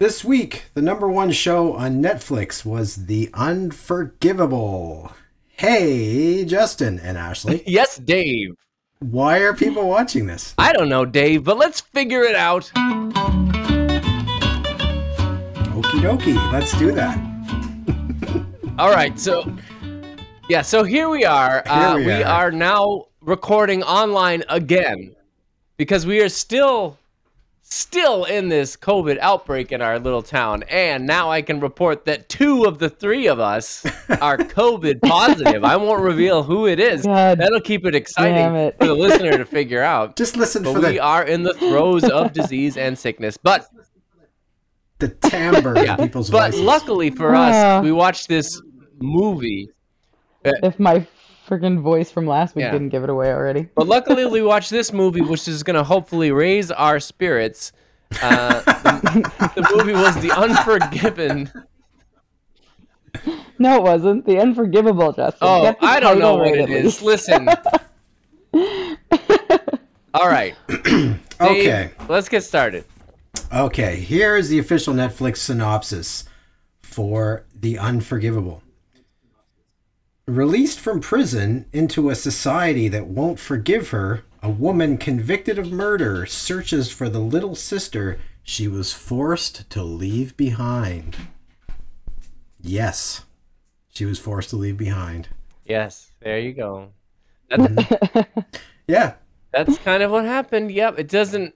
This week, the number one show on Netflix was The Unforgivable. Hey, Justin and Ashley. yes, Dave. Why are people watching this? I don't know, Dave, but let's figure it out. Okie dokie, let's do that. All right, so yeah, so here we are. Here uh, we we are. are now recording online again because we are still still in this COVID outbreak in our little town, and now I can report that two of the three of us are COVID positive. I won't reveal who it is. God That'll keep it exciting it. for the listener to figure out. Just listen But for we the, are in the throes of disease and sickness. But the timbre yeah, in people's but voices. luckily for Ah. us, we watched this movie. If my freaking voice from last week Yeah. didn't give it away already. But luckily, we watched this movie, which is going to hopefully raise our spirits. Uh, the, the movie was The Unforgiven. No, it wasn't. The Unforgivable, Justin. Oh, I don't know what right it at is. least. Listen. All right. Dave, Okay. Let's get started. Okay, here is the official Netflix synopsis for The Unforgivable. Released from prison into a society that won't forgive her, a woman convicted of murder searches for the little sister she was forced to leave behind. Yes, she was forced to leave behind. Yes, there you go. That's, mm-hmm. Yeah, that's kind of what happened. Yep. It doesn't.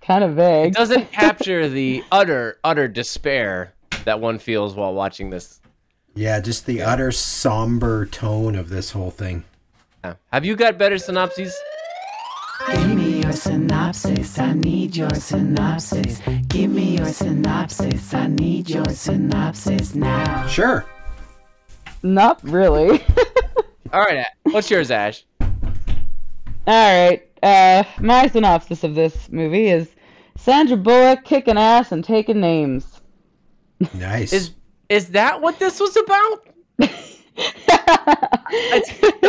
Kind of vague. It doesn't capture the utter, utter despair that one feels while watching this. Yeah, just the utter somber tone of this whole thing. Yeah. Have you got better synopses? Give me your synopsis. I need your synopsis. Give me your synopsis. I need your synopsis now. Sure. Not really. All right. What's yours, Ash? All right. Uh, my synopsis of this movie is Sandra Bullock kicking ass and taking names. Nice. Is is that what this was about? I,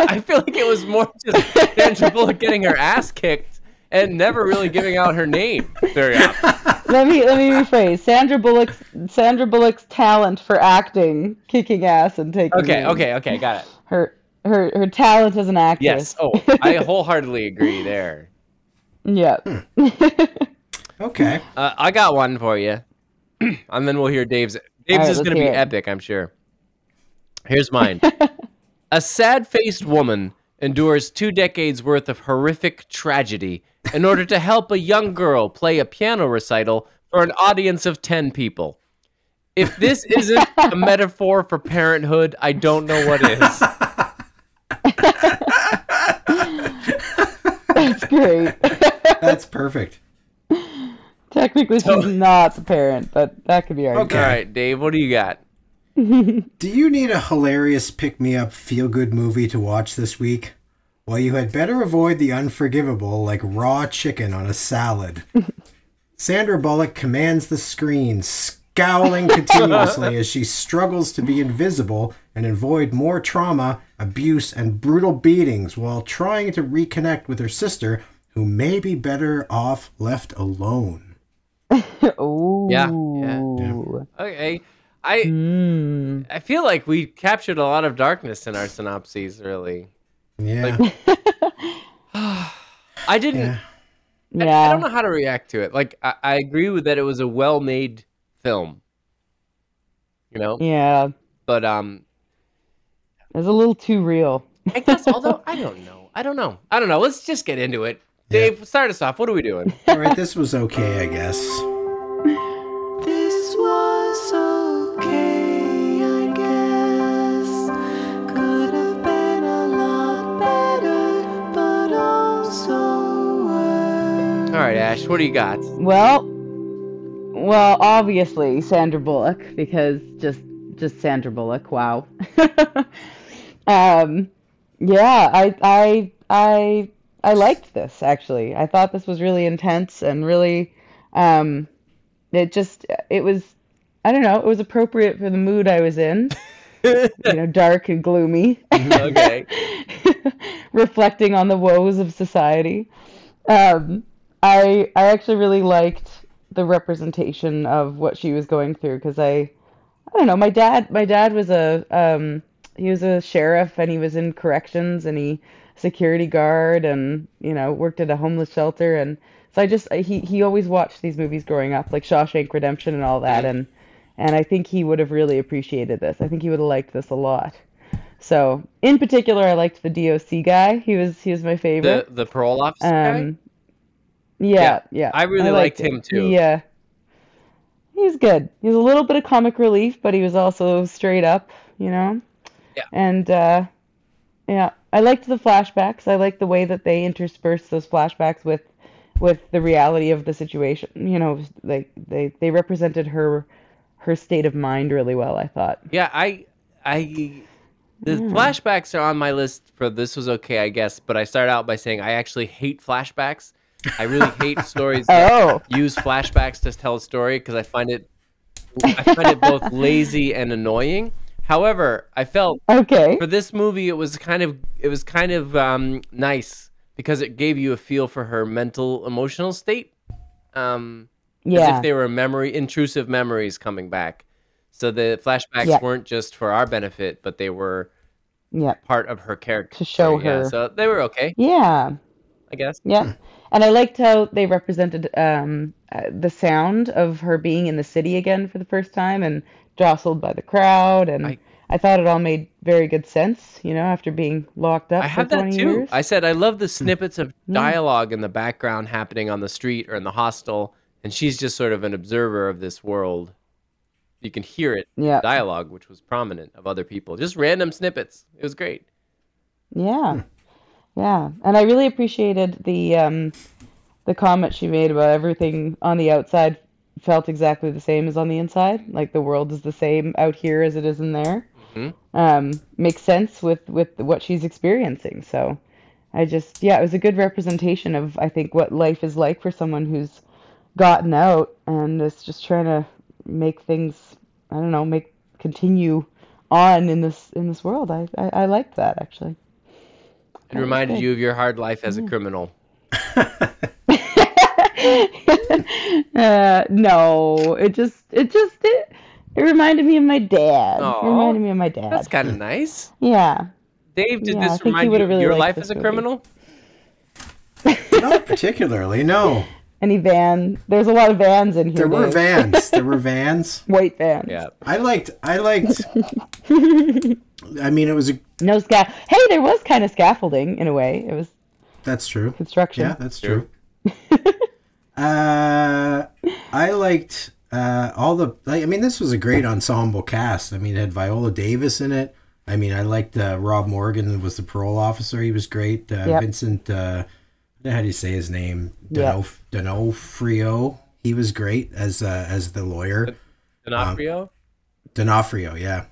I feel like it was more just Sandra Bullock getting her ass kicked and never really giving out her name very often. let me let me rephrase. Sandra Bullock's Sandra Bullock's talent for acting, kicking ass and taking Okay, names. okay, okay, got it. Her her her talent as an actress. Yes. Oh, I wholeheartedly agree there. Yeah. okay. Uh, I got one for you, and then we'll hear Dave's. Dave's right, is going to be it. epic, I'm sure. Here's mine. A sad-faced woman endures two decades worth of horrific tragedy in order to help a young girl play a piano recital for an audience of 10 people. If this isn't a metaphor for parenthood, I don't know what is. That's great. That's perfect. Technically, she's not the parent, but that could be argued. Okay. All right, Dave, what do you got? Do you need a hilarious pick me up feel good movie to watch this week? Well, you had better avoid the unforgivable like raw chicken on a salad. Sandra Bullock commands the screen, scowling continuously as she struggles to be invisible and avoid more trauma, abuse, and brutal beatings while trying to reconnect with her sister, who may be better off left alone. Ooh. Yeah, yeah, Okay. I Mm. I feel like we captured a lot of darkness in our synopses, really. Yeah. I didn't. yeah. I- Yeah. I, don't know how to react to it. Like, I, I agree with that it was a well-made film. You know, Yeah. but um, It's a little too real. I guess although I don't know, I don't know, I don't know. Let's just get into it. Dave, start us off. What are we doing? All right, this was okay, I guess. Right, Ash, what do you got? Well, well, obviously Sandra Bullock because just just Sandra Bullock. Wow. um, yeah, I I I I liked this actually. I thought this was really intense and really, um, it just it was I don't know it was appropriate for the mood I was in. you know, dark and gloomy. Okay. reflecting on the woes of society. Um, I I actually really liked the representation of what she was going through because I I don't know my dad my dad was a um he was a sheriff and he was in corrections and he security guard and you know worked at a homeless shelter and so I just he he always watched these movies growing up like Shawshank Redemption and all that and and I think he would have really appreciated this. I think he would have liked this a lot. So in particular I liked the DOC guy. He was he was my favorite. The the parole officer guy. Um yeah. yeah. I really liked him, too. yeah. He was good. He was a little bit of comic relief but he was also straight up you know? Yeah. and uh yeah i liked the flashbacks. I liked the way that they interspersed those flashbacks with with the reality of the situation. You know like they they represented her her state of mind really well i thought. Yeah, I, I, the flashbacks are on my list for this was okay, I guess. But I started out by saying I actually hate flashbacks. I really hate stories that oh use flashbacks to tell a story because I find it, I find it both lazy and annoying. However, I felt okay for this movie it was kind of it was kind of um, nice because it gave you a feel for her mental emotional state. Um, as if they were memory intrusive memories coming back. So the flashbacks Yeah. weren't just for our benefit, but they were yeah part of her character. To show story, yeah. her. So they were okay, yeah I guess. Yeah. And I liked how they represented um, uh, the sound of her being in the city again for the first time and jostled by the crowd. And I- I, thought it all made very good sense, you know, after being locked up I for have that too. years. I said I love the snippets of dialogue in the background happening on the street or in the hostel, and she's just sort of an observer of this world. You can hear it, Yeah. dialogue, which was prominent of other people, just random snippets. It was great. Yeah. Yeah. And I really appreciated the um, the comment she made about everything on the outside felt exactly the same as on the inside. Like the world is the same out here as it is in there. Mhm. Um, makes sense with with what she's experiencing. So I just yeah, it was a good representation of I think what life is like for someone who's gotten out and is just trying to make things I don't know, make continue on in this in this world. I I, I liked that actually. It reminded you of your hard life Mm. as a criminal. uh, no, it just it just it, it reminded me of my dad. Aw. It reminded me of my dad. That's kind of nice. yeah. Dave, did Yeah, this think remind you of really your life as a movie. criminal? Not particularly, no. Any van? There's a lot of vans in here. There were Dave. vans. There were vans. White vans. Yeah. I liked. I liked. I mean, it was a. No sca. Hey, there was kind of scaffolding in a way. It was That's true. construction. Yeah, that's true. uh, I liked uh, all the. Like, I mean, this was a great ensemble cast. I mean, it had Viola Davis in it. I mean, I liked uh, Rob Morgan was the parole officer. He was great. Uh, Yep. Vincent. Uh, how do you say his name? Yep. D'Onof- D'Onofrio. He was great as uh, as the lawyer. D'Onofrio? D'Onofrio. Yeah,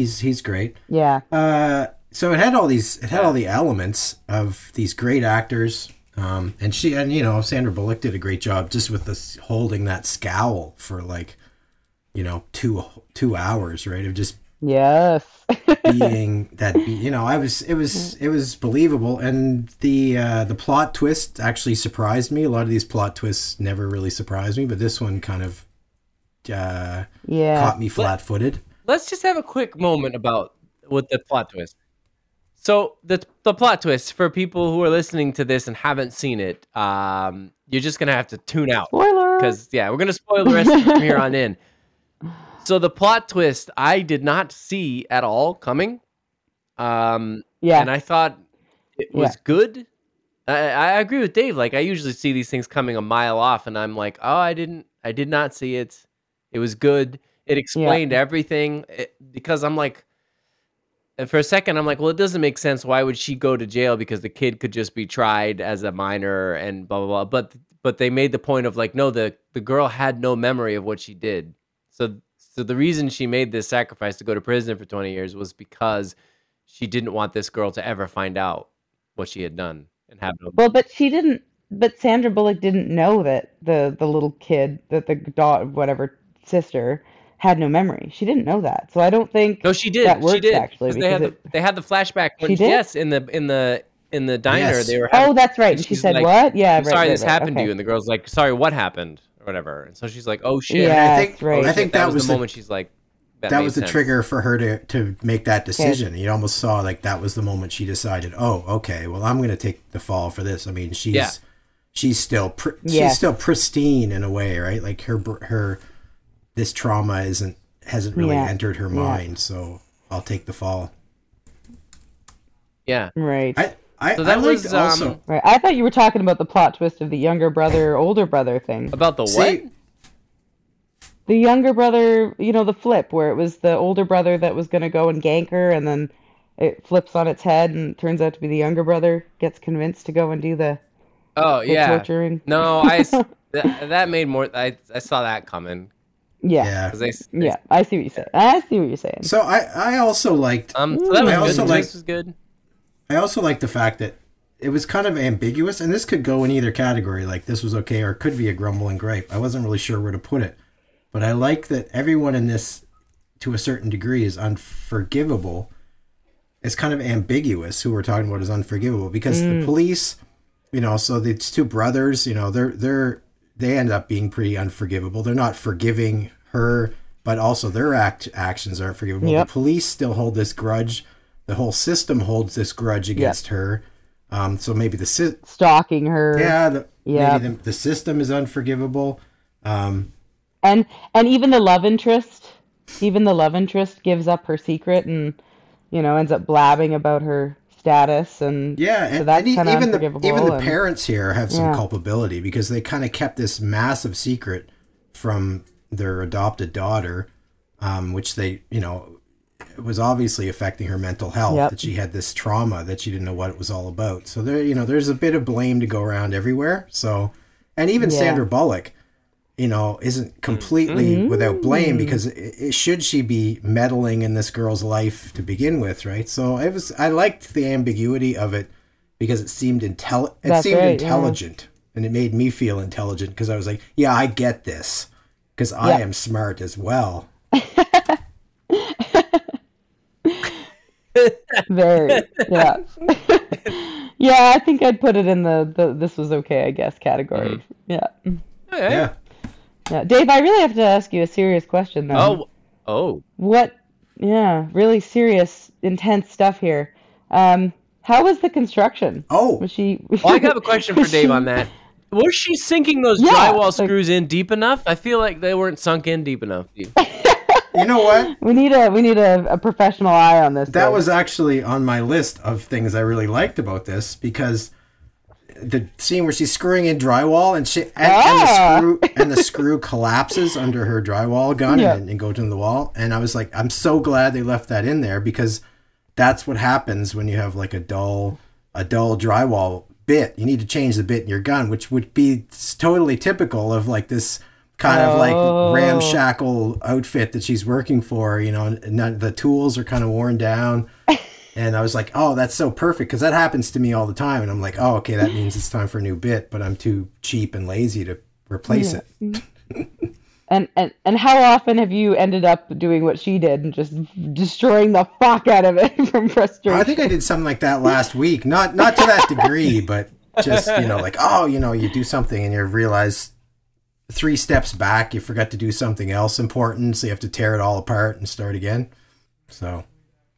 he's he's great. Yeah. Uh, so it had all these, it had all the elements of these great actors, um, and she, and you know, Sandra Bullock did a great job just with this holding that scowl for like, you know, two two hours, right? Of just Yes. being that, you know, I was, it was, it was believable, and the uh, the plot twist actually surprised me. A lot of these plot twists never really surprised me, but this one kind of uh, yeah. caught me flat footed. Let's just have a quick moment about with the plot twist. So the the plot twist for people who are listening to this and haven't seen it, um, you're just gonna have to tune out Spoiler. because yeah, we're gonna spoil the rest from here on in. So the plot twist I did not see at all coming, um, yeah. and I thought it was Yeah. good. I, I agree with Dave. Like I usually see these things coming a mile off, and I'm like, oh, I didn't, I did not see it. It was good. It explained everything it, because I'm like, and for a second, I'm like, well, it doesn't make sense. Why would she go to jail? Because the kid could just be tried as a minor and blah blah blah. But but they made the point of like, no, the the girl had no memory of what she did. So so the reason she made this sacrifice to go to prison for 20 years was because she didn't want this girl to ever find out what she had done and have no. Well, but she didn't. But Sandra Bullock didn't know that the the little kid, that the daughter, whatever sister, had no memory. She didn't know that. So I don't think. No, she did. That she works, did. actually, 'Cause they had because the, they had the flashback. When, She did? Yes, in the in the in the diner, Yes. they were. Oh, that's right. and And she said like, what? Yeah, I'm right, sorry right, this right. happened to you, and the girl's like, sorry, what happened? or whatever. And so she's like, "Oh shit!" Yeah, I think that's right. I think that, that, was, was the the moment she's like, "That, that was the sense. trigger for her to to make that decision. You almost saw like that was the moment she decided, "Oh, okay, well, I'm going to take the fall for this." I mean, she's Yeah. she's still pr- Yes. she's still pristine in a way, right? Like her her this trauma isn't hasn't really Yeah. entered her Yeah. mind, so I'll take the fall. Yeah. Right. I I, So that liked was, also um, right. I thought you were talking about the plot twist of the younger brother, older brother thing. About the See, what? The younger brother, you know, the flip where it was the older brother that was going to go and gank her, and then it flips on its head, and it turns out to be the younger brother gets convinced to go and do the, Oh the yeah. torturing. No, I that, that made more. I I saw that coming Yeah. yeah. they, they Yeah, I see what you're saying. I see what you're saying. So I I also liked Um, so that was I good. also The like- twist was good. I also liked the fact that it was kind of ambiguous, and this could go in either category. Like this was okay, or it could be a grumble and gripe. I wasn't really sure where to put it, but I like that everyone in this, to a certain degree, is unforgivable. It's kind of ambiguous who we're talking about is unforgivable because the police, you know, so it's two brothers. You know, they're they're they end up being pretty unforgivable. They're not forgiving her, but also their act actions aren't forgivable. Yep. The police still hold this grudge. The whole system holds this grudge against her. Um, so maybe the sy- Stalking her. yeah, the, Yep. maybe the, the system is unforgivable. Um, And and even the love interest, even the love interest gives up her secret and you know ends up blabbing about her status and yeah, so and, that's and even the even the and- parents here have some Yeah. culpability because they kind of kept this massive secret from their adopted daughter, um, which they you know was obviously affecting her mental health. Yep. That she had this trauma that she didn't know what it was all about. So there, you know, there's a bit of blame to go around everywhere. So, and even Yeah. Sandra Bullock, you know, isn't completely Mm-hmm. without blame because it, it, should she be meddling in this girl's life to begin with, right? So it was. I liked the ambiguity of it because it seemed intel. It That's seemed right, yeah. intelligent, and it made me feel intelligent because I was like, yeah, I get this because I Yeah. am smart as well. Very, yeah, yeah. I think I'd put it in the, the this was okay, I guess category. Mm-hmm. Yeah, Okay. Yeah. Yeah. Dave, I really have to ask you a serious question though. Oh, oh. what? Yeah, really serious, intense stuff here. Um, how was the construction? Oh, Was she? Well, I have a question for Dave she- on that. Was she sinking those Yeah, drywall like- screws in deep enough? I feel like they weren't sunk in deep enough. you know what? We need a we need a, a professional eye on this. That Dave. was actually on my list of things I really liked about this because the scene where she's screwing in drywall and she and, and the Ah. screw and the screw collapses under her drywall gun Yeah. and, and goes into the wall. And I was like, I'm so glad they left that in there because that's what happens when you have like a dull a dull drywall bit. You need to change the bit in your gun, which would be totally typical of like this kind of Oh. like ramshackle outfit that she's working for. You know, none, the tools are kind of worn down. And I was like, oh, that's so perfect because that happens to me all the time. And I'm like, oh, okay, that means it's time for a new bit, but I'm too cheap and lazy to replace it. And, and and how often have you ended up doing what she did and just destroying the fuck out of it from frustration? I think I did something like that last week. Not not to that degree, but just you know, like oh, you know, you do something and you realize three steps back, you forgot to do something else important, so you have to tear it all apart and start again. So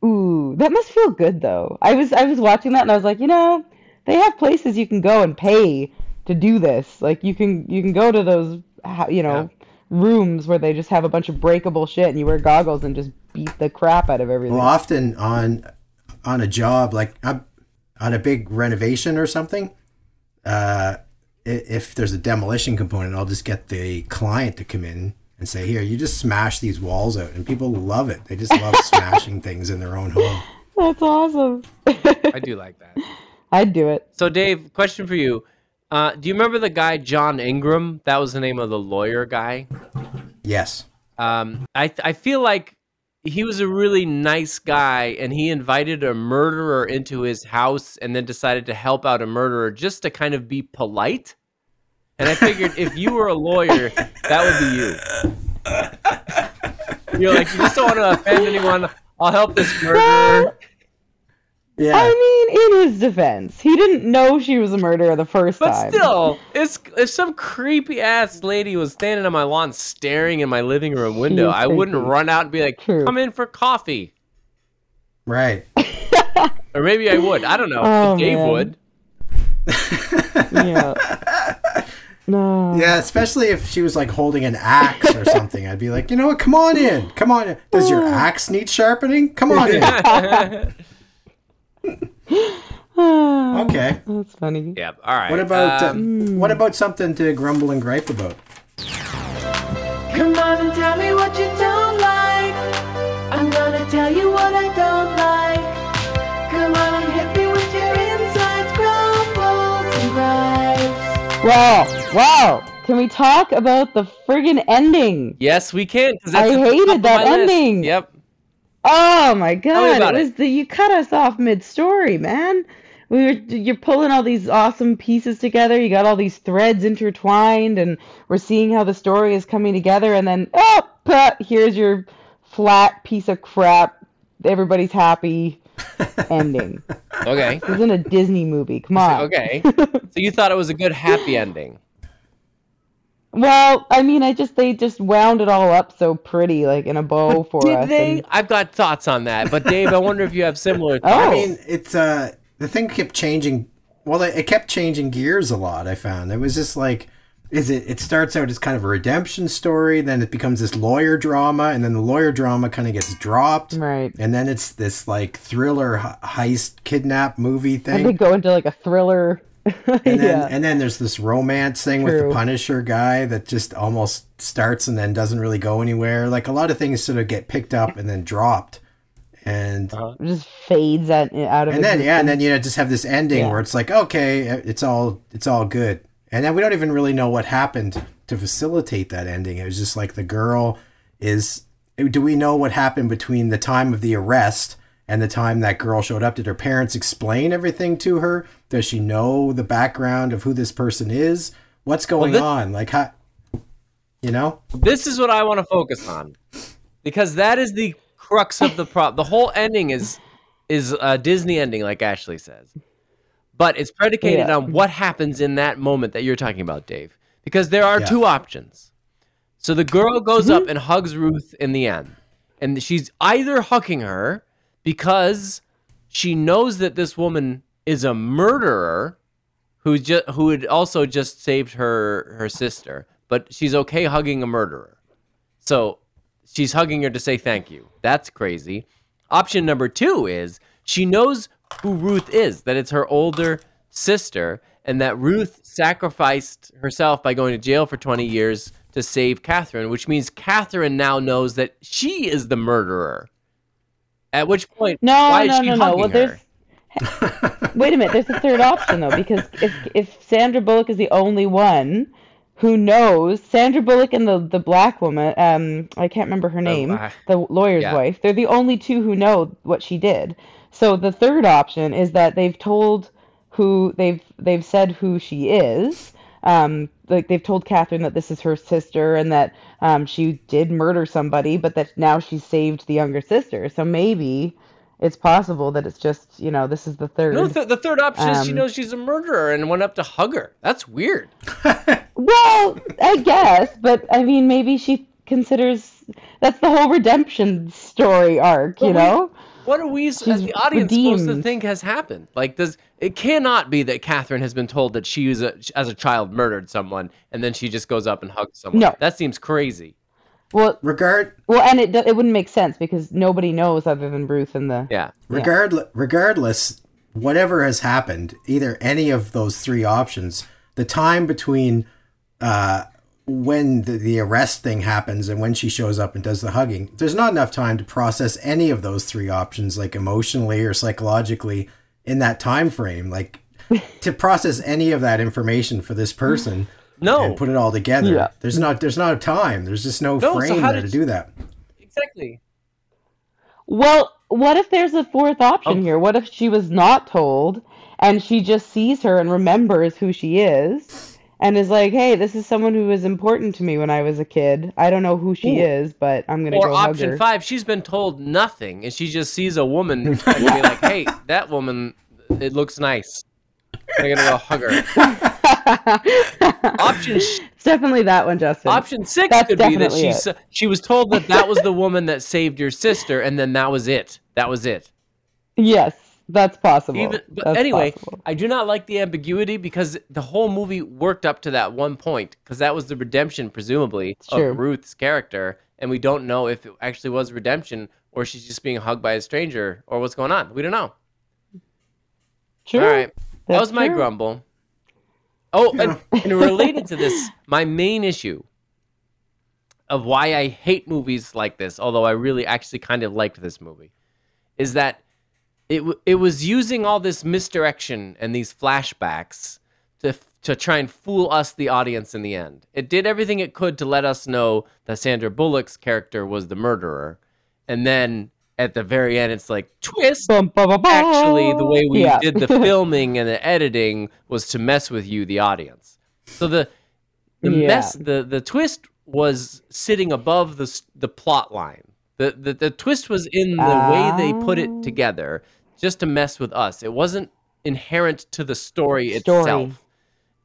Ooh, that must feel good though. I was I was watching that and I was like, you know, they have places you can go and pay to do this. Like you can you can go to those you know rooms where they just have a bunch of breakable shit and you wear goggles and just beat the crap out of everything. well, often on on a job like uh, on a big renovation or something, uh, if there's a demolition component, I'll just get the client to come in and say, "Here, you just smash these walls out," and people love it. They just love smashing things in their own home. That's awesome. I do like that. I'd do it. So, Dave, question for you. Uh, do you remember the guy John Ingram? That was the name of the lawyer guy. Yes. Um, I I feel like he was a really nice guy, and he invited a murderer into his house, and then decided to help out a murderer just to kind of be polite. And I figured if you were a lawyer, that would be you. You're like, you just don't want to offend anyone. I'll help this murderer. Yeah. I mean, in his defense, he didn't know she was a murderer the first But time. But still, it's if some creepy ass lady was standing on my lawn staring in my living room window, is I wouldn't run out and be like, True. "Come in for coffee," Right. or maybe I would. I don't know. Oh, Dave man. would. yeah. No. Yeah, especially if she was like holding an axe or something. I'd be like, you know what? Come on in. Come on in. Does your axe need sharpening? Come on in. Okay. That's funny. yeah. All right. What about um, uh, what about something to grumble and gripe about? Come on and tell me what you don't like. I'm gonna tell you what I don't like. Wow. Wow. Can we talk about the friggin' ending? yes, we can. I hated that my list. ending. Yep. Oh my god! it. was the you cut us off mid-story, man. We were you're pulling all these awesome pieces together. You got all these threads intertwined, and we're seeing how the story is coming together. And then oh, here's your flat piece of crap. Everybody's happy ending. Okay. This isn't a Disney movie. Come on. Okay. so you thought it was a good happy ending? Well, I mean, I just they just wound it all up so pretty, like in a bow for Did us. they? and- I've got thoughts on that, but Dave, I wonder if you have similar Thoughts. Oh. thoughts. I mean, it's uh the thing kept changing. Well, it it kept changing gears a lot. I found it was just like, is it? It starts out as kind of a redemption story, then it becomes this lawyer drama, and then the lawyer drama kind of gets dropped, Right. and then it's this like thriller heist kidnap movie thing And they go into like a thriller. and then yeah. and then there's this romance thing with the Punisher guy that just almost starts and then doesn't really go anywhere. Like a lot of things sort of get picked up and then dropped, and uh-huh. It just fades out, out of and then yeah, and then you know just have this ending Yeah. where it's like okay, it's all it's all good, and then we don't even really know what happened to facilitate that ending. It was just like the girl is. Do we know what happened between the time of the arrest and the time that girl showed up? Did her parents explain everything to her? Does she know the background of who this person is? What's going this- on? Like how, you know? this is what I want to focus on because that is the crux of the problem. The whole ending is is a Disney ending, like Ashley says, but it's predicated Yeah. on what happens in that moment that you're talking about, Dave. Because there are Yeah. two options. So the girl goes up mm-hmm. and hugs Ruth in the end, and she's either hugging her because she knows that this woman is a murderer who just who had also just saved her her sister, but she's okay hugging a murderer. So she's hugging her to say thank you. That's crazy. Option number two is she knows who Ruth is, that it's her older sister, and that Ruth sacrificed herself by going to jail for 20 years to save Catherine, which means Catherine now knows that she is the murderer. At which point, No, why no, is she no, no. Well, her? there's. Wait a minute. There's a third option though, because if if Sandra Bullock is the only one who knows, Sandra Bullock and the the black woman, um, I can't remember her name, I- the lawyer's yeah. wife. They're the only two who know what she did. So the third option is that they've told who they've they've said who she is. Um, like they've told Catherine that this is her sister and that um, she did murder somebody, but that now she saved the younger sister. So maybe it's possible that it's just you know this is the third. No, th- the third option is she Um, knows she's a murderer and went up to hug her. That's weird. Well, I guess, but I mean, maybe she considers that's the whole redemption story arc, you But we- know? What are we, as the audience, supposed to think has happened? Like, does it cannot be that Catherine has been told that she was a, as a child murdered someone, and then she just goes up and hugs someone? No. that seems crazy. Well, Regard well, and it it wouldn't make sense because nobody knows other than Ruth and the. Yeah, Regardless, regardless, whatever has happened, either any of those three options, the time between uh, when the, the arrest thing happens and when she shows up and does the hugging, there's not enough time to process any of those three options, like emotionally or psychologically, in that time frame. Like to process any of that information for this person no, and put it all together. Yeah. There's not there's not a time. There's just no, No, frame how there to do that. exactly. Well, what if there's a fourth option Oh. here? What if she was not told and she just sees her and remembers who she is and is like, hey, this is someone who was important to me when I was a kid. I don't know who she Ooh. is, but I'm going to Or go hug option her. five, she's been told nothing, and she just sees a woman and be like, "Hey, that woman, it looks nice. I'm gonna go hug her. Option sh- It's definitely that one, Justin. option six That's could be that definitely she s- she was told that that was the woman that saved your sister, and then that was it. That was it. yes, that's possible. Even, but That's anyway, possible. I do not like the ambiguity because the whole movie worked up to that one point because that was the redemption, presumably, It's true. of Ruth's character, and we don't know if it actually was redemption or she's just being hugged by a stranger or what's going on. We don't know. Sure. All right, that was my true. grumble. Oh, and, and related to this, my main issue of why I hate movies like this, although I really actually kind of liked this movie, is that it it was using all this misdirection and these flashbacks to to try and fool us, the audience, in the end. It did everything it could to let us know that Sandra Bullock's character was the murderer, and then at the very end, it's like twist. Bum, bum, bum. Actually, the way we Yeah. did the filming and the editing was to mess with you, the audience. So the the Yeah. mess, the the twist was sitting above the the plot line. The, the the twist was in the way they put Ah. it together, just to mess with us. It wasn't inherent to the story, Story. itself.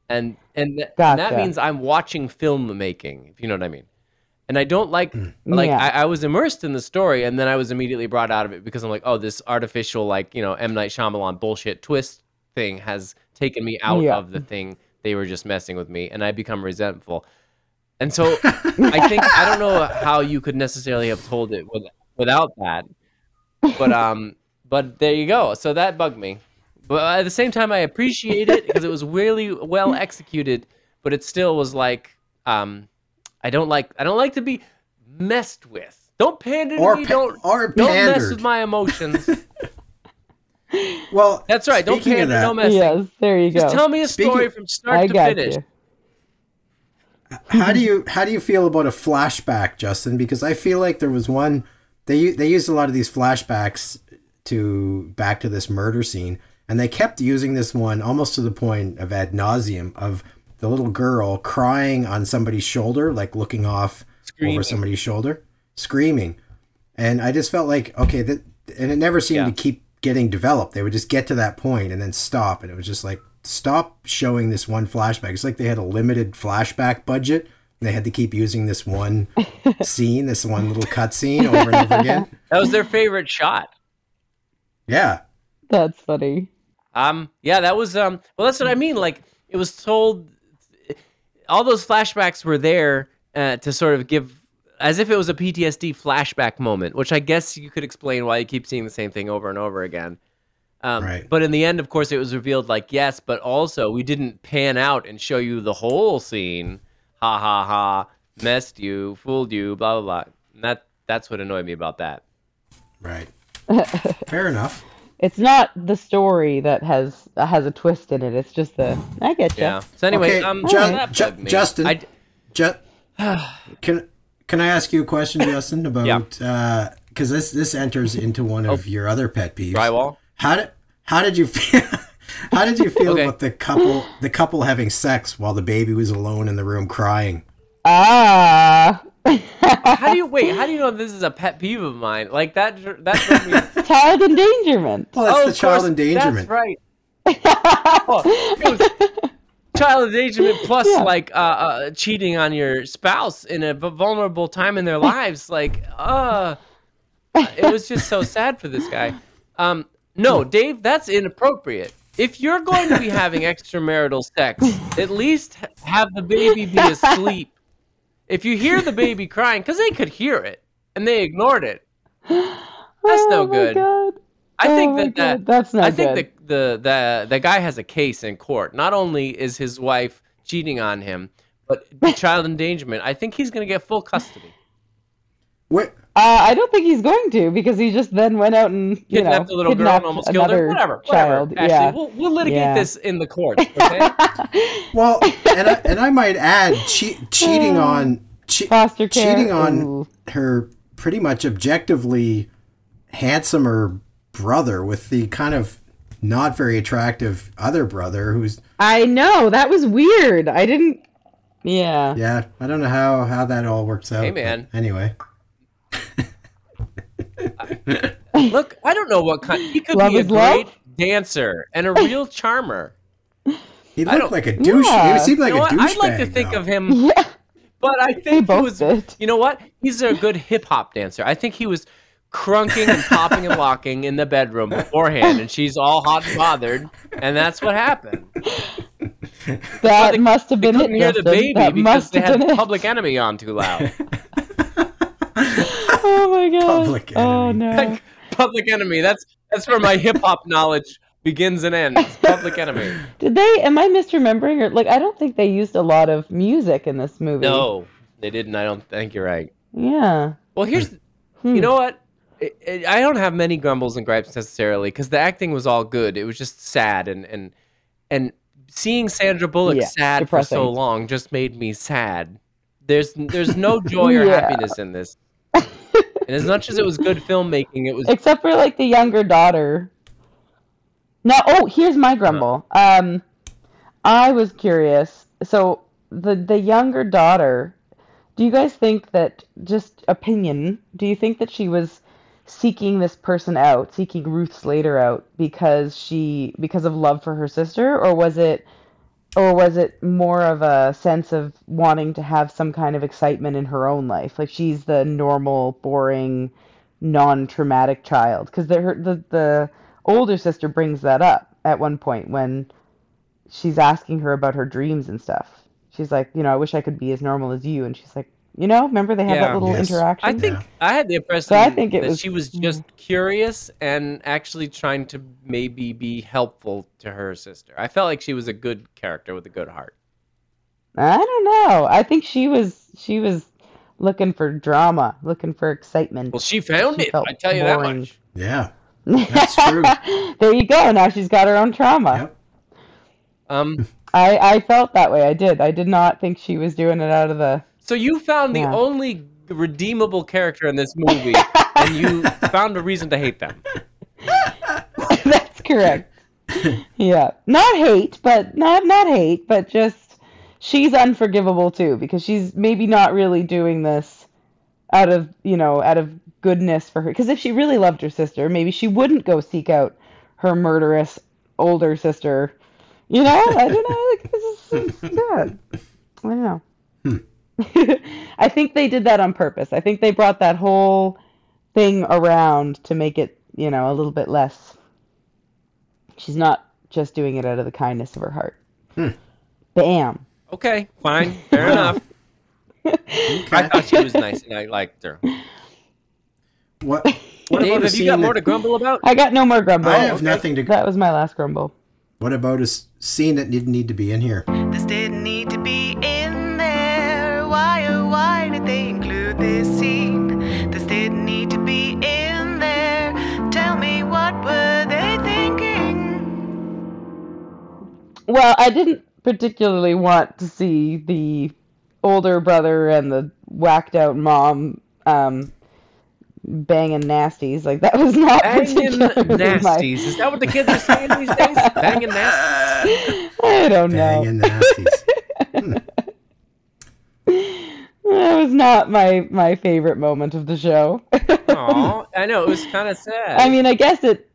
And and, th- and that means I'm watching filmmaking, if you know what I mean. And I don't like like Yeah. I, I was immersed in the story, and then I was immediately brought out of it because I'm like, oh, this artificial like you know M Night Shyamalan bullshit twist thing has taken me out Yeah. of the thing they were just messing with me, and I become resentful. And so I think I don't know how you could necessarily have told it with, without that, but um, but there you go. So that bugged me, but at the same time, I appreciate it because it was really well executed. But it still was like um, I don't like I don't like to be messed with. Don't pander to Or me. pa- don't or don't mess with my emotions. Well, That's right. Don't speaking of pander. that, No messing. Yes, there you Just go. tell me a Speaking- story from start I to got finish. you. How do you how do you feel about a flashback, Justin? Because I feel like there was one they they used a lot of these flashbacks to back to this murder scene, and they kept using this one almost to the point of ad nauseum of the little girl crying on somebody's shoulder, like looking off Screaming. over somebody's shoulder, screaming, and I just felt like okay that, and it never seemed Yeah. to keep getting developed. They would just get to that point and then stop, and it was just like stop showing this one flashback. It's like they had a limited flashback budget. And they had to keep using this one scene, this one little cut scene over and over again. That was their favorite shot. Yeah. That's funny. Um, yeah, that was um. Well, that's what I mean. Like it was told, all those flashbacks were there uh, to sort of give, as if it was a PTSD flashback moment, which I guess you could explain why you keep seeing the same thing over and over again. Um, Right. But in the end, of course, it was revealed like yes, but also we didn't pan out and show you the whole scene. Ha ha ha! Messed you, fooled you, blah blah blah. And that that's what annoyed me about that. Right. Fair enough. It's not the story that has that has a twist in it. It's just the I get you. Yeah. So anyway, Okay, um, Ju- that Ju- Justin. I, Ju- can can I ask you a question, Justin, about Yeah. because this this enters into one of your other pet peeves. drywall. How did how did you feel? How did you feel Okay. about the couple the couple having sex while the baby was alone in the room crying? Ah, How do you wait? How do you know this is a pet peeve of mine? Like that. That me. child endangerment. Well, that's Oh, the child course, endangerment. That's right. Oh, child endangerment plus Yeah. like uh, uh, cheating on your spouse in a vulnerable time in their lives. Like, uh, it was just so sad for this guy. Um, no, Dave, that's inappropriate. If you're going to be having extramarital sex, at least have the baby be asleep. If you hear the baby crying, because they could hear it and they ignored it, that's no Oh my good. God. I Oh think my that, that that's not I think good. the, the the the guy has a case in court. Not only is his wife cheating on him, but child endangerment. I think he's going to get full custody. What? Uh, I don't think he's going to because he just then went out and you know Kidnapped the little girl kidnapped and almost killed her. Whatever, child. whatever. Ashley, yeah. we'll, we'll litigate Yeah. this in the court. Okay? Well, and I, and I might add, che- cheating on che- Foster care. cheating on Ooh. her pretty much objectively handsomer brother with the kind of not very attractive other brother who's I know that was weird. I didn't. Yeah. yeah i don't know how how that all works out Hey, man. anyway Look, I don't know what kind. He could Love be a is love? great dancer and a real charmer. He looked like a douche. Yeah. He seemed like you know a what? douche. I'd like to think of him, Yeah. but I think he both was. did. You know what? He's a good hip hop dancer. I think he was crunking and popping and locking in the bedroom beforehand, and she's all hot and bothered, and that's what happened. That they- must have been it. couldn't hear the baby that because must they have had been it. Public Enemy on too loud. Oh my god. Public Oh Enemy. no. Like, Public Enemy. That's that's where my hip hop knowledge begins and ends. Public Enemy. Did they? Am I misremembering? Or like, I don't think they used a lot of music in this movie. No, they didn't. I don't think you're right. Yeah. Well, here's Hmm. you know what. I- I I don't have many grumbles and gripes necessarily because the acting was all good. It was just sad and and and seeing Sandra Bullock Yeah, sad depressing. for so long just made me sad. There's there's no joy or Yeah. happiness in this. And as much as it was good filmmaking, it was Except for like the younger daughter. Now, oh, here's my grumble. Um, I was curious. So the the younger daughter, do you guys think that just opinion? Do you think that she was seeking this person out, seeking Ruth Slater out because she because of love for her sister, or was it or was it more of a sense of wanting to have some kind of excitement in her own life? Like she's the normal, boring, non-traumatic child because the, the older sister brings that up at one point when she's asking her about her dreams and stuff. She's like, you know, I wish I could be as normal as you, and she's like, you know, remember they had Yeah. that little Yes. interaction. I think Yeah. I had the impression So I think it that was- she was just curious and actually trying to maybe be helpful to her sister. I felt like she was a good character with a good heart. I don't know. I think she was she was looking for drama, looking for excitement. Well, she found She it. felt I tell you that boring. much. Yeah. That's true. there you go. Now she's got her own trauma. Yep. Um, I I felt that way. I did. I did not think she was doing it out of the. So you found the Yeah. only redeemable character in this movie, and you found a reason to hate them. That's correct. yeah, not hate, but not not hate, but just she's unforgivable too because she's maybe not really doing this out of you know out of goodness for her. Because if she really loved her sister, maybe she wouldn't go seek out her murderous older sister. You know, I don't know. Like, this is, good. I don't know. I think they did that on purpose. I think they brought that whole thing around to make it, you know, a little bit less. She's not just doing it out of the kindness of her heart. Hmm. Bam. Okay, fine, fair enough. I thought she was nice, and I liked her. What? What Dave, have you got scene more to grumble about? I got no more grumble. I have nothing to. That was my last grumble. What about a scene that didn't need to be in here? This didn't need to be in Well, I didn't particularly want to see the older brother and the whacked out mom um, banging nasties. Like that was not Banging particularly my- nasties. Is that what the kids are saying these days? Banging nasties. I don't know. Banging nasties. That was not my my favorite moment of the show. Aw, I know it was kind of sad. I mean, I guess it.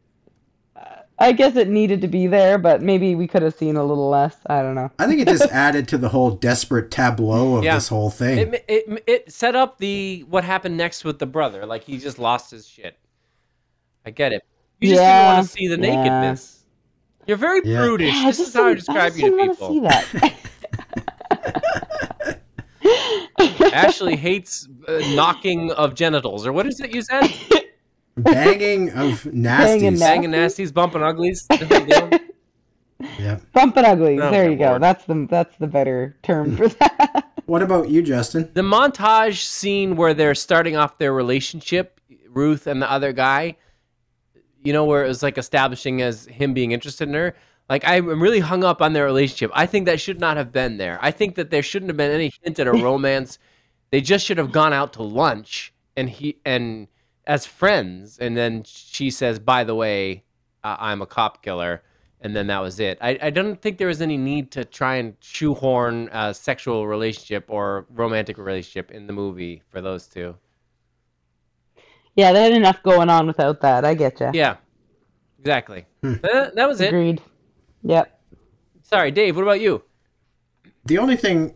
I guess it needed to be there, but maybe we could have seen a little less. I don't know. I think it just added to the whole desperate tableau of Yeah. this whole thing. it, it it set up the what happened next with the brother. Like he just lost his shit. I get it. You just didn't want to see the yeah. nakedness. You're very Yeah. prudish. Yeah, this is how I didn't- describe just you to didn't people. wanna See that. Ashley hates uh, knocking of genitals, or what is it you said? Banging of nasties. Banging na- Banging nasties, bumping uglies. Yeah. Bumping uglies. Oh, there you go. lord. That's the that's the better term for that. What about you, Justin? the montage scene where they're starting off their relationship, Ruth and the other guy, you know, where it was like establishing as him being interested in her. Like I'm really hung up on their relationship. I think that should not have been there. I think that there shouldn't have been any hint at a romance. They just should have gone out to lunch and he and as friends. And then she says, "By the way, uh, I'm a cop killer." And then that was it. I, I don't think there was any need to try and shoehorn a sexual relationship or romantic relationship in the movie for those two. yeah, they had enough going on without that. I get you. Yeah, Exactly. Hmm. Uh, that was it. Agreed. Yep. Sorry, Dave. What about you? The only thing,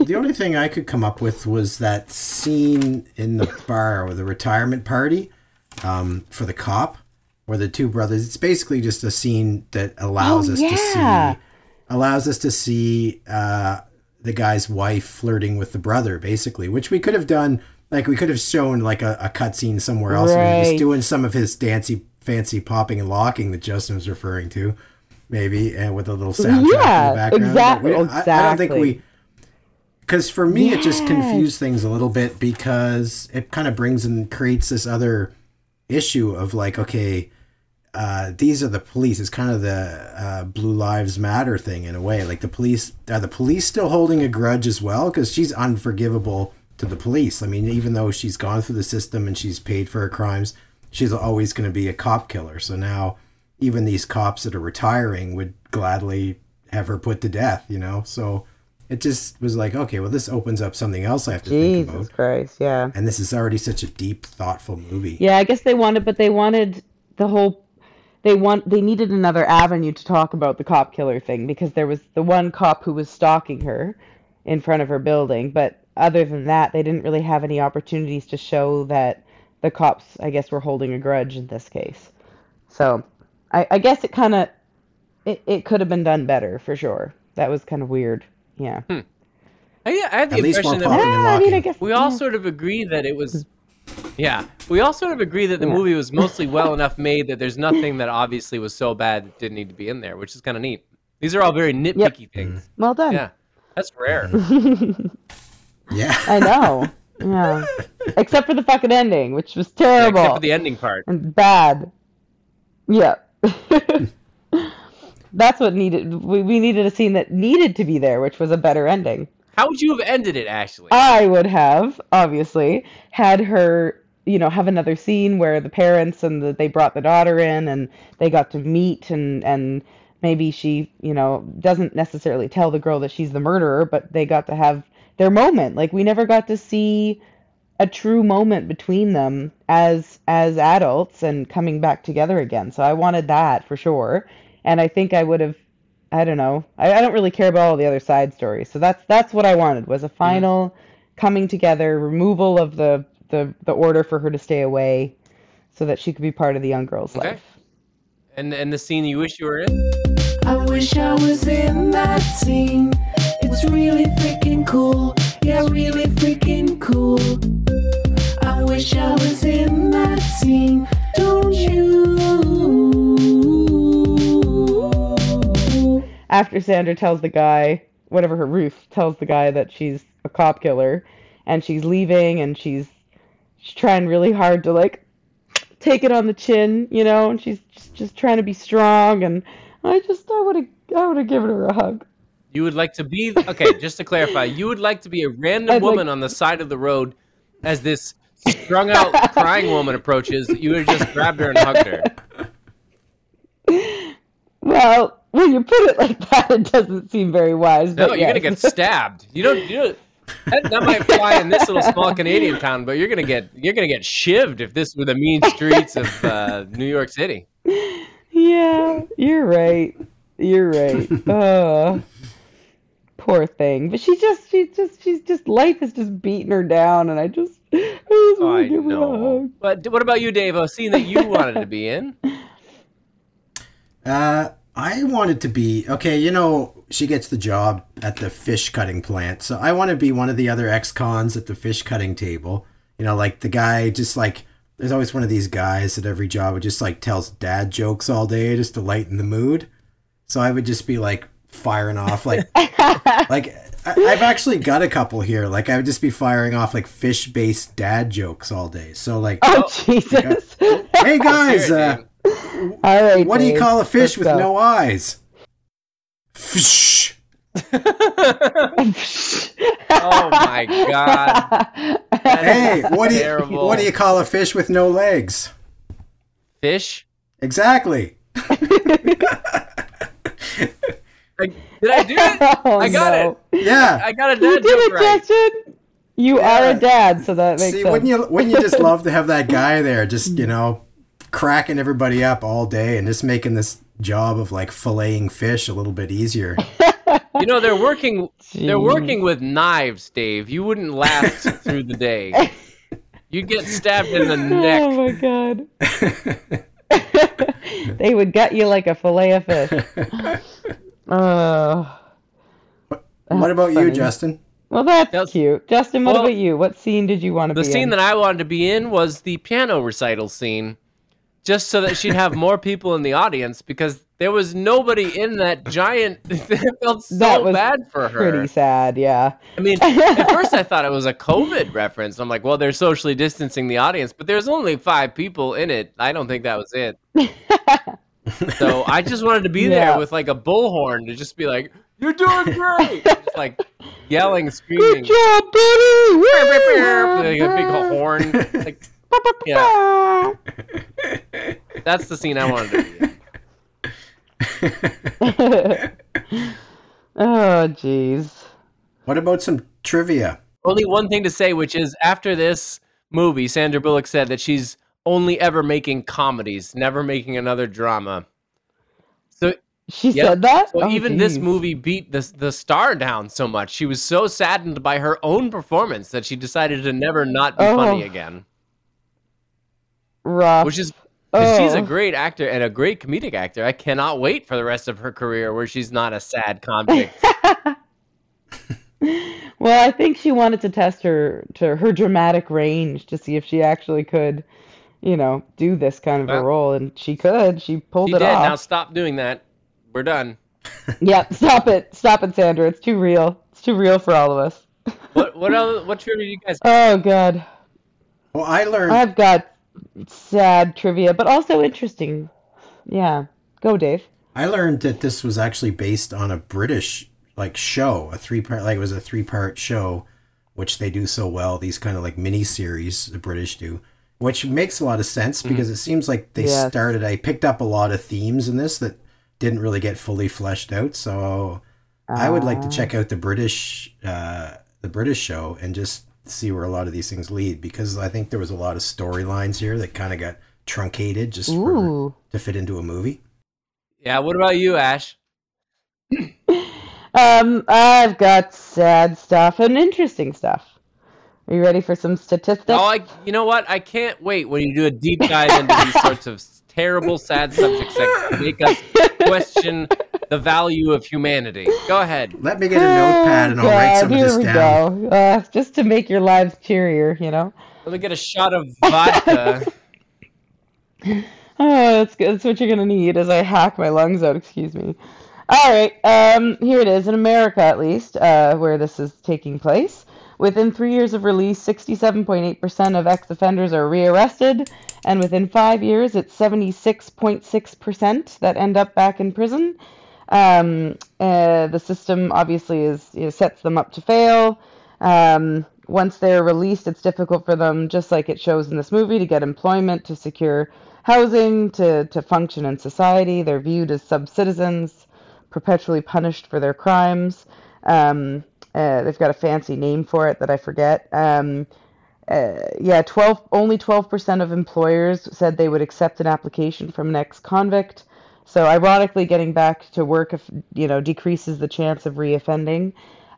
the only thing I could come up with was that scene in the bar with the retirement party um, for the cop, where the two brothers. It's basically just a scene that allows Oh, us to see, allows us to see uh, the guy's wife flirting with the brother, basically, which we could have done. Like we could have shown like a, a cut scene somewhere else, and Right. doing some of his dancy, fancy popping and locking that Justin was referring to, maybe, and with a little soundtrack in Yeah, the background. Exactly- I, I don't think we because for me it just confused things a little bit because it kind of brings and creates this other issue of like okay uh, these are the police. It's kind of the uh, blue lives matter thing in a way. Like the police are the police still holding a grudge as well? Because she's unforgivable to the police. I mean even though she's gone through the system and she's paid for her crimes she's always going to be a cop killer. So now even these cops that are retiring would gladly have her put to death you know? So it just was like okay well this opens up something else i have to think about. Jesus Christ. Yeah. and this is already such a deep thoughtful movie Yeah, I guess they wanted, but they wanted the whole. They want. They needed another avenue to talk about the cop killer thing because there was the one cop who was stalking her in front of her building, but other than that, they didn't really have any opportunities to show that the cops, I guess, were holding a grudge in this case. So, I, I guess it kind of, it, it could have been done better for sure. That was kind of weird. Hmm. Yeah. I, I had the At least more impression popping ah, that Yeah, I mean, I guess we all yeah. sort of agree that it was. Yeah, we all sort of agree that the Yeah. movie was mostly well enough made that there's nothing that obviously was so bad it didn't need to be in there, which is kind of neat. These are all very nitpicky mm. things. well done. Yeah, that's rare. yeah I know. Yeah. Except for the fucking ending, which was Yeah, terrible except for the ending part. and bad. Yeah. That's what needed. We, we needed a scene that needed to be there, which was a better ending. How would you have ended it, Ashley? I would have, obviously, had her, you know, have another scene where the parents and the, they brought the daughter in and they got to meet and, and maybe she, you know, doesn't necessarily tell the girl that she's the murderer, but they got to have their moment. Like we never got to see a true moment between them as as adults and coming back together again. So I wanted that for sure. And I think I would have I don't know. I, I don't really care about all the other side stories. So that's that's what I wanted was a final coming together, removal of the, the the order for her to stay away so that she could be part of the young girl's Okay. life. And and the scene you wish you were in? I wish I was in that scene. It's really freaking cool. Yeah, really freaking cool. I wish I was in that scene. Don't you? After Sandra tells the guy, whatever her Ruth tells the guy that she's a cop killer, and she's leaving, and she's she's trying really hard to like take it on the chin, you know, and she's just, just trying to be strong, and I just I would have I would have given her a hug. You would like to be okay. Just to clarify, you would like to be a random I'd like- woman on the side of the road as this strung out crying woman approaches. You would have just grabbed her and hugged her. Well, when you put it like that, it doesn't seem very wise. No, but you're gonna get stabbed. You don't. You don't that, that might fly in this little small Canadian town, but you're gonna get you're gonna get shivved if this were the mean streets of uh, New York City. Yeah, you're right. You're right. Oh, poor thing. But she just, she just, she's just life is just beating her down, and I just, I just want I to give her a know. hug. But what about you, Dave? A scene that you wanted to be in? Uh, I wanted to be okay. You know, she gets the job at the fish cutting plant, so I want to be one of the other ex-cons at the fish cutting table. You know, like the guy just like there's always one of these guys at every job who just like tells dad jokes all day just to lighten the mood. So I would just be like firing off like like I, I've actually got a couple here. Like I would just be firing off like fish-based dad jokes all day. So like, Oh Jesus! hey guys, uh, Dave. All right. what do you call a fish with go. no eyes? Fish. Oh my god! Hey, what do you Terrible. what do you call a fish with no legs? Fish? Exactly. Like, did I do it? Oh, I got no. it. Yeah. I got a You dad did joke it, right. Justin. You are a dad, so that makes See, sense. wouldn't you wouldn't you just love to have that guy there, just you know, cracking everybody up all day and just making this job of like filleting fish a little bit easier. You know, they're working they're working with knives, Dave. You wouldn't last through the day. You'd get stabbed in the neck. Oh my god. they would gut you like a fillet of fish. Oh. what about you. Justin? Well, that's That's- cute. Justin, what Well, about you? What scene did you want to be in? The scene that I wanted to be in was the piano recital scene, just so that she'd have more people in the audience because there was nobody in that giant. it felt so That was bad for her. Pretty sad, yeah. I mean, at first I thought it was a COVID reference. I'm like, well, they're socially distancing the audience, but there's only five people in it. I don't think that was it. so I just wanted to be Yeah. there with like a bullhorn to just be like, "You're doing great!" just like yelling, screaming, Good job, buddy! like a big horn. Like, yeah, that's the scene I wanted to be in. oh, jeez. What about some trivia? Only one thing to say, which is after this movie, Sandra Bullock said that she's only ever making comedies, never making another drama. So, She Yep. said that? so Oh, even this movie beat the the star down so much. She was so saddened by her own performance that she decided to never not be oh. funny Oh. again. Rough. Which is 'cause she's a Oh. great actor and a great comedic actor. I cannot wait for the rest of her career where she's not a sad convict. well, I think she wanted to test her to her dramatic range to see if she actually could, you know, do this kind of a role, and she could. She pulled she it did. off. Now stop doing that. We're done. Yep, stop it, stop it, Sandra. It's too real. It's too real for all of us. What what else, what trivia do you guys? Oh God, Well, I learned I've got sad trivia, but also interesting. Yeah, go, Dave. I learned that this was actually based on a British like show, a three part like it was a three part show, which they do so well. These kind of like mini series the British do, which makes a lot of sense because it seems like they Yes. started. I picked up a lot of themes in this that didn't really get fully fleshed out. So I would like to check out the British uh, the British show and just see where a lot of these things lead because I think there was a lot of storylines here that kind of got truncated just for, to fit into a movie. Yeah. What about you, Ash? Um, I've got sad stuff and interesting stuff. Are you ready for some statistics? Oh, I. You know what? I can't wait when you do a deep dive into these sorts of terrible, sad subjects that make us question the value of humanity. Go ahead. Let me get a notepad and I'll write God, some of here this we down. go. Uh, just to make your lives cheerier, you know. Let me get a shot of vodka. Oh, that's good. That's what you're gonna need as I hack my lungs out. Excuse me. All right. Um, here it is in America, at least, uh, where this is taking place. Within three years of release, 67.8% of ex-offenders are rearrested, and within five years, it's 76.6% that end up back in prison. Um, uh, the system obviously is you know, sets them up to fail. Um, once they're released, it's difficult for them, just like it shows in this movie, to get employment, to secure housing, to, to function in society. They're viewed as sub citizens, perpetually punished for their crimes. Um, uh, they've got a fancy name for it that I forget. Um, uh, yeah, 12 only 12% of employers said they would accept an application from an ex-convict. So ironically, getting back to work, you know, decreases the chance of reoffending.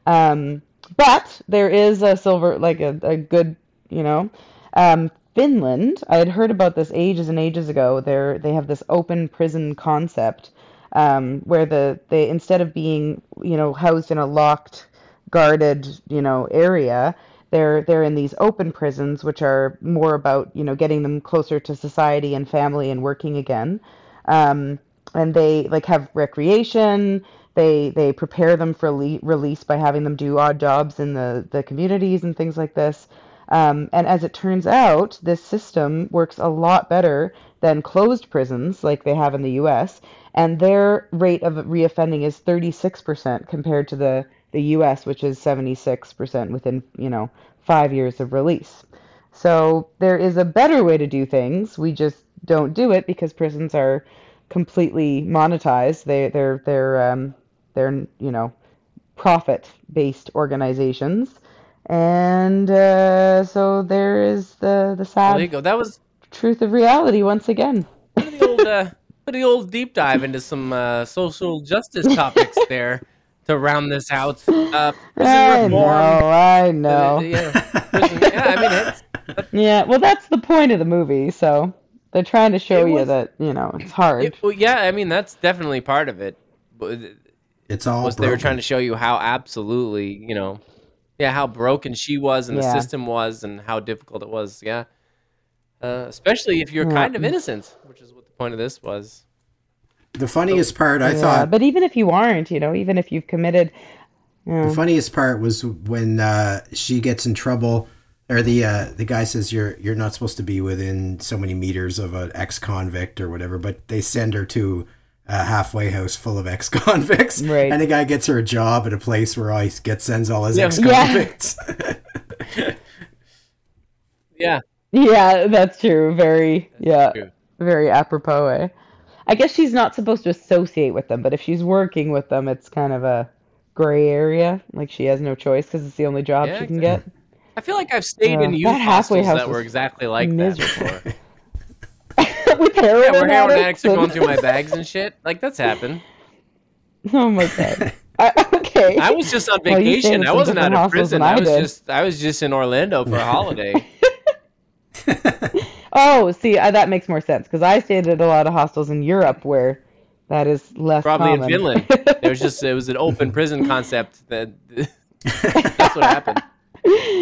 Um, but there is a silver, like a, a good, you know, um, Finland. I had heard about this ages and ages ago. They're they have this open prison concept um, where the they instead of being you know housed in a locked, guarded you know area, they're they're in these open prisons, which are more about you know getting them closer to society and family and working again. Um, and they like have recreation. They they prepare them for le- release by having them do odd jobs in the the communities and things like this. Um, and as it turns out, this system works a lot better than closed prisons like they have in the U.S. And their rate of reoffending is 36% compared to the the U.S., which is 76% within you know five years of release. So there is a better way to do things. We just don't do it because prisons are completely monetized. They they're they're um, they're you know profit based organizations, and uh, so there is the the Well, there you sad go. That was truth of reality once again. The old, uh, old deep dive into some uh, social justice topics there to round this out. Uh, I reform. know, I uh, know. yeah, yeah, I mean, it's, Yeah, well, that's the point of the movie. So they're trying to show It you that you know it's hard. it, well, yeah, I mean, that's definitely part of it. It's all was they were trying to show you how absolutely, you know, yeah, how broken she was and the system was and how difficult it was. Yeah. Uh, especially if you're Yeah. kind of innocent, which is what the point of this was. The funniest part, I yeah, thought, but even if you aren't, you know, even if you've committed, you the funniest part was when uh, she gets in trouble, or the uh, the guy says you're you're not supposed to be within so many meters of an ex convict or whatever, but they send her to a halfway house full of ex convicts, Right. and the guy gets her a job at a place where he gets sends all his Yeah. ex convicts. Yeah. yeah, that's true. Very, yeah, true. very apropos. Eh? I guess she's not supposed to associate with them, but if she's working with them, it's kind of a gray area. Like she has no choice because it's the only job Yeah, she can get. I feel like I've stayed Yeah, in that youth halfway hostels house that were exactly like that before. with heroin, Yeah, where heroin addicts addicts are going through my bags and shit. Like that's happened. Oh my god. I, okay. I was just on Well, you stayed vacation. in I wasn't out of prison. I I was just I was just in Orlando for a holiday. Oh, see, uh, that makes more sense because I stayed at a lot of hostels in Europe where that is less Probably in. Finland. There was just it was an open prison concept that that's what happened.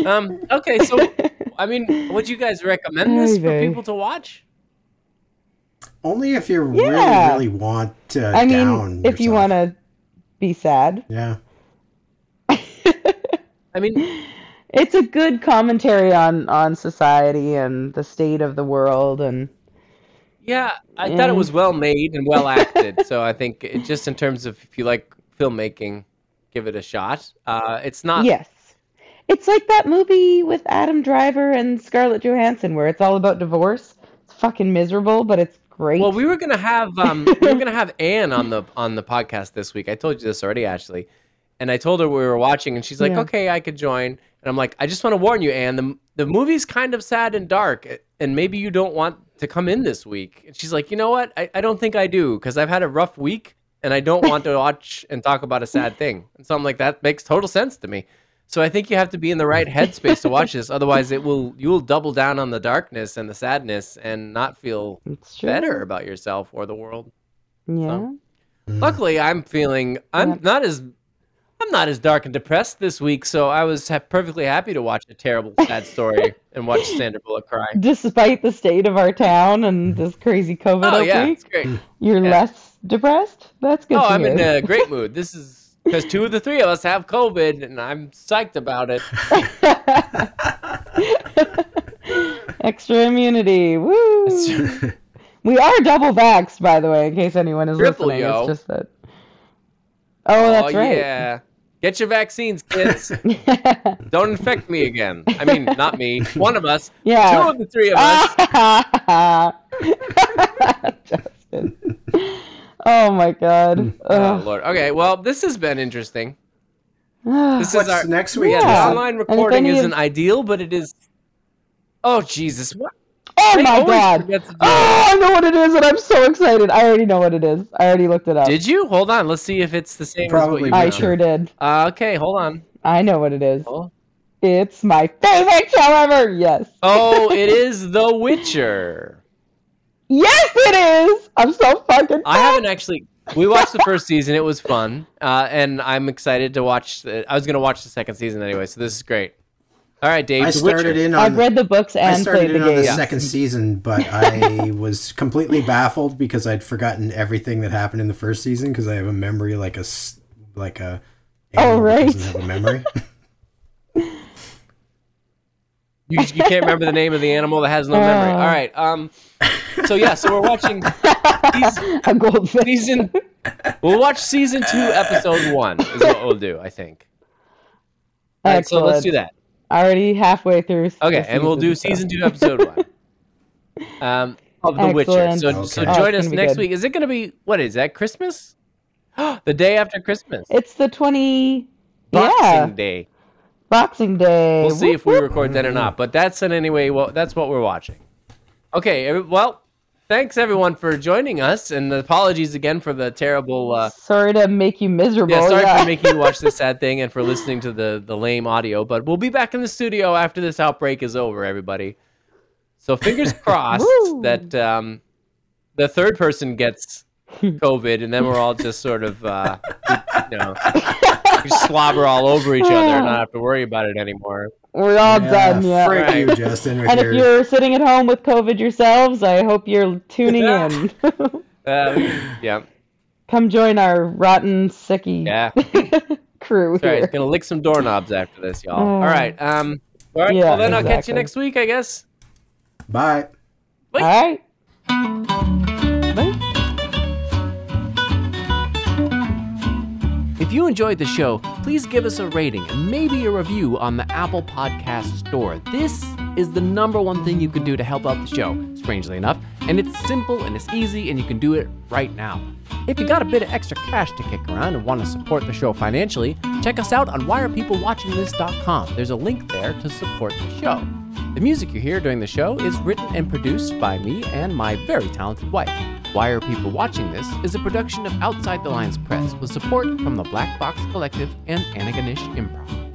Um. Okay. So, I mean, would you guys recommend this Ay, for people to watch? Only if you Yeah. really, really want to I mean, down if you want to be sad, Yeah. I mean, it's a good commentary on on society and the state of the world and yeah, I thought it was well made and well acted. so I think it, just in terms of if you like filmmaking, give it a shot. Uh, it's not. yes. It's like that movie with Adam Driver and Scarlett Johansson where it's all about divorce. It's fucking miserable, but it's great. Well, we were gonna have um, we were gonna have Anne on the on the podcast this week. I told you this already, actually, and I told her we were watching, and she's like, Yeah. "Okay, I could join." And I'm like, "I just want to warn you, Anne. The the movie's kind of sad and dark, and maybe you don't want to come in this week." And she's like, "You know what? I, I don't think I do because I've had a rough week, and I don't want to watch and talk about a sad thing." And so I'm like, "That makes total sense to me." So I think you have to be in the right headspace to watch this. Otherwise, it will you will double down on the darkness and the sadness and not feel better about yourself or the world. Yeah. Luckily, I'm feeling I'm Yeah. not as I'm not as dark and depressed this week, so I was ha- perfectly happy to watch a terrible sad story and watch Sandra Bullock cry. Despite the state of our town and mm-hmm. this crazy COVID Oh yeah, outbreak, it's great. you're yeah. less depressed. That's good. Oh, I'm in a great mood. This is because two of the three of us have COVID, and I'm psyched about it. Extra immunity. Woo! we are double vaxxed, by the way, in case anyone is Triple, listening. yo. It's just that. Oh, that's oh right. yeah, get your vaccines, kids. Don't infect me again. I mean, not me. One of us. Yeah. Two of the three of us. Justin. Oh my god. Oh lord. Okay. Well, this has been interesting. This What's is our next week? Yeah, Yeah. the online And if recording any isn't ideal, but it is. Oh Jesus! What? oh I my god. forget to Oh, I know what it is, and I'm so excited. I already know what it is. I already looked it up. Did you? Hold on. Let's see if it's the same Probably as what you I sure did. Uh, okay, hold on. I know what it is. Oh. It's my favorite show ever. Yes. Oh, it is The Witcher. Yes, it is. I'm so fucking. I haven't actually. We watched the first season. It was fun, uh, and I'm excited to watch. The, I was gonna watch the second season anyway, so this is great. All right, Dave. I The started Witcher. in I've read the books I and started played the in on the game. second season, but I was completely baffled because I'd forgotten everything that happened in the first season because I have a memory like a s- like a Oh, animal that right. doesn't have a memory. You, you can't remember the name of the animal that has no memory. Uh. All right. Um. So yeah. So we're watching season, A goldfish. season. We'll watch season two, episode one. Is what we'll do. I think. All right, so let's do that. Already halfway through. Okay, and we'll do season two, episode one. Um, of The Witcher. So, Okay. so Oh, join gonna us next good. week. Is it going to be what is that? Christmas? the day after Christmas. It's the twenty. Boxing yeah, Day. Boxing Day. We'll see Whoop, if we whoop. record that or not. But that's in any way. Well, that's what we're watching. Okay, well, thanks everyone for joining us, and apologies again for the terrible. Uh, Sorry to make you miserable. yeah, sorry yeah. for making you watch this sad thing and for listening to the the lame audio. But we'll be back in the studio after this outbreak is over, everybody. So fingers crossed that um, the third person gets COVID, and then we're all just sort of, uh, you know, we slobber all over each other and not have to worry about it anymore. We're all done. Yeah. Frick Right. you, Justin. With And your, if you're sitting at home with COVID yourselves, I hope you're tuning in. Uh, yeah, Come join our rotten, sicky yeah. crew Sorry, here. gonna lick some doorknobs after this, y'all. All right. Um. All right. Yeah, well, then I'll catch you next week, I guess. Bye. All right. If you enjoyed the show, please give us a rating and maybe a review on the Apple Podcast Store. This is the number one thing you can do to help out the show, strangely enough, and it's simple and it's easy and you can do it right now. If you got a bit of extra cash to kick around and want to support the show financially, check us out on whyarepeoplewatchingthis.com. There's a link there to support the show. The music you hear during the show is written and produced by me and my very talented wife. Why Are People Watching This is a production of Outside the Lines Press with support from the Black Box Collective and Antigonish Improv.